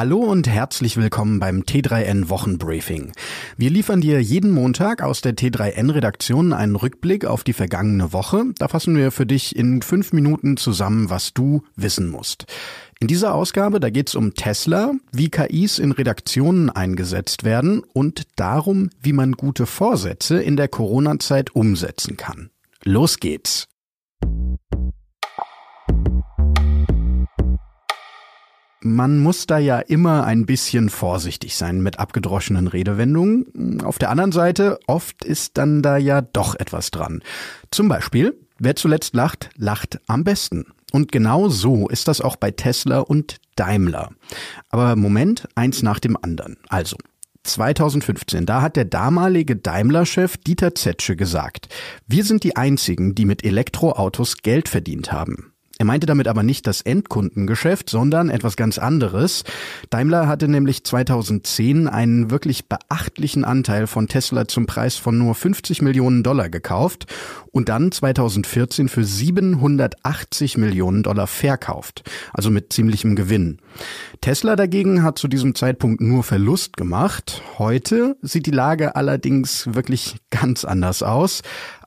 Hallo und herzlich willkommen beim T3N Wochenbriefing. Wir liefern dir jeden Montag aus der T3N Redaktion einen Rückblick auf die vergangene Woche. Da fassen wir für dich in fünf Minuten zusammen, was du wissen musst. In dieser Ausgabe, da geht's um Tesla, wie KIs in Redaktionen eingesetzt werden und darum, wie man gute Vorsätze in der Corona-Zeit umsetzen kann. Los geht's! Man muss da ja immer ein bisschen vorsichtig sein mit abgedroschenen Redewendungen. Auf der anderen Seite, oft ist dann da ja doch etwas dran. Zum Beispiel, wer zuletzt lacht, lacht am besten. Und genau so ist das auch bei Tesla und Daimler. Aber Moment, eins nach dem anderen. Also, 2015, da hat der damalige Daimler-Chef Dieter Zetsche gesagt, wir sind die einzigen, die mit Elektroautos Geld verdient haben. Er meinte damit aber nicht das Endkundengeschäft, sondern etwas ganz anderes. Daimler hatte nämlich 2010 einen wirklich beachtlichen Anteil von Tesla zum Preis von nur 50 Millionen Dollar gekauft und dann 2014 für 780 Millionen Dollar verkauft, also mit ziemlichem Gewinn. Tesla dagegen hat zu diesem Zeitpunkt nur Verlust gemacht. Heute sieht die Lage allerdings wirklich ganz anders aus.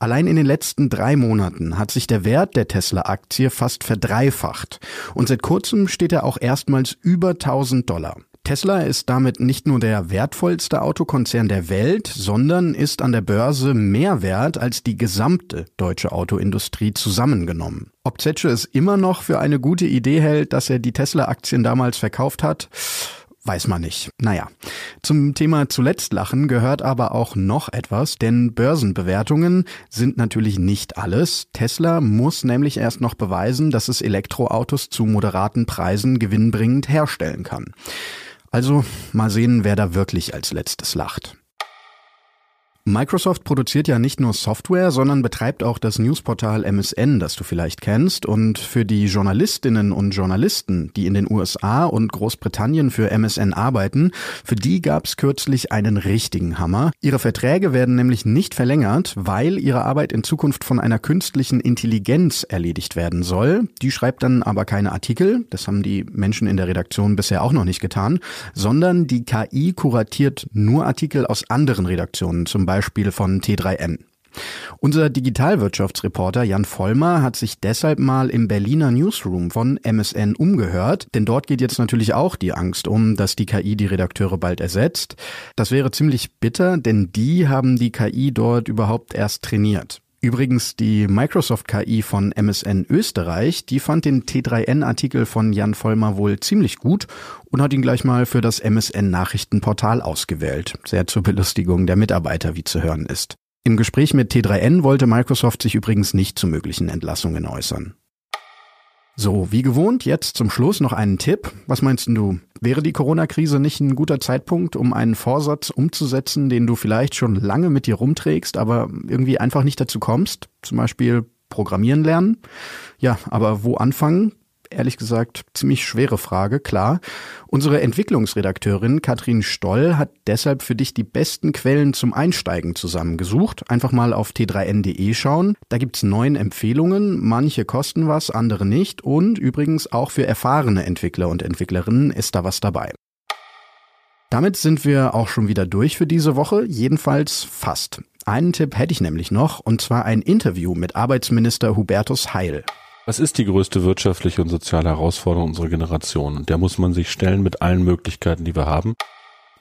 Allein in den letzten drei Monaten hat sich der Wert der Tesla-Aktie fast verdreifacht. Und seit kurzem steht er auch erstmals über 1000 Dollar. Tesla ist damit nicht nur der wertvollste Autokonzern der Welt, sondern ist an der Börse mehr wert als die gesamte deutsche Autoindustrie zusammengenommen. Ob Zetsche es immer noch für eine gute Idee hält, dass er die Tesla-Aktien damals verkauft hat, Weiß man nicht. Naja. Zum Thema zuletzt lachen gehört aber auch noch etwas, denn Börsenbewertungen sind natürlich nicht alles. Tesla muss nämlich erst noch beweisen, dass es Elektroautos zu moderaten Preisen gewinnbringend herstellen kann. Also mal sehen, wer da wirklich als letztes lacht. Microsoft produziert ja nicht nur Software, sondern betreibt auch das Newsportal MSN, das du vielleicht kennst. Und für die Journalistinnen und Journalisten, die in den USA und Großbritannien für MSN arbeiten, für die gab es kürzlich einen richtigen Hammer. Ihre Verträge werden nämlich nicht verlängert, weil ihre Arbeit in Zukunft von einer künstlichen Intelligenz erledigt werden soll. Die schreibt dann aber keine Artikel, das haben die Menschen in der Redaktion bisher auch noch nicht getan, sondern die KI kuratiert nur Artikel aus anderen Redaktionen, zum Beispiel von T3N. Unser Digitalwirtschaftsreporter Jan Vollmer hat sich deshalb mal im Berliner Newsroom von MSN umgehört, denn dort geht jetzt natürlich auch die Angst um, dass die KI die Redakteure bald ersetzt. Das wäre ziemlich bitter, denn die haben die KI dort überhaupt erst trainiert. Übrigens die Microsoft KI von MSN Österreich, die fand den T3N-Artikel von Jan Vollmer wohl ziemlich gut und hat ihn gleich mal für das MSN Nachrichtenportal ausgewählt. Sehr zur Belustigung der Mitarbeiter, wie zu hören ist. Im Gespräch mit T3N wollte Microsoft sich übrigens nicht zu möglichen Entlassungen äußern. So, wie gewohnt, jetzt zum Schluss noch einen Tipp. Was meinst du? Wäre die Corona-Krise nicht ein guter Zeitpunkt, um einen Vorsatz umzusetzen, den du vielleicht schon lange mit dir rumträgst, aber irgendwie einfach nicht dazu kommst? Zum Beispiel Programmieren lernen? Ja, aber wo anfangen? Ehrlich gesagt ziemlich schwere Frage, klar. Unsere Entwicklungsredakteurin Katrin Stoll hat deshalb für dich die besten Quellen zum Einsteigen zusammengesucht. Einfach mal auf t3n.de schauen. Da gibt's neun Empfehlungen. Manche kosten was, andere nicht. Und übrigens auch für erfahrene Entwickler und Entwicklerinnen ist da was dabei. Damit sind wir auch schon wieder durch für diese Woche, jedenfalls fast. Einen Tipp hätte ich nämlich noch, und zwar ein Interview mit Arbeitsminister Hubertus Heil. Was ist die größte wirtschaftliche und soziale Herausforderung unserer Generation? Und der muss man sich stellen mit allen Möglichkeiten, die wir haben.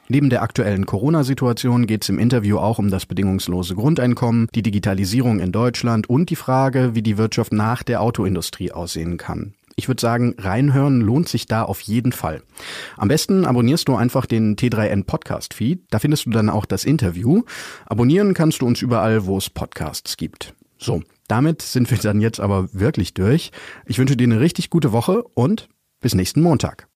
Neben der aktuellen Corona-Situation geht es im Interview auch um das bedingungslose Grundeinkommen, die Digitalisierung in Deutschland und die Frage, wie die Wirtschaft nach der Autoindustrie aussehen kann. Ich würde sagen, reinhören lohnt sich da auf jeden Fall. Am besten abonnierst du einfach den T3N Podcast Feed. Da findest du dann auch das Interview. Abonnieren kannst du uns überall, wo es Podcasts gibt. So, damit sind wir dann jetzt aber wirklich durch. Ich wünsche dir eine richtig gute Woche und bis nächsten Montag.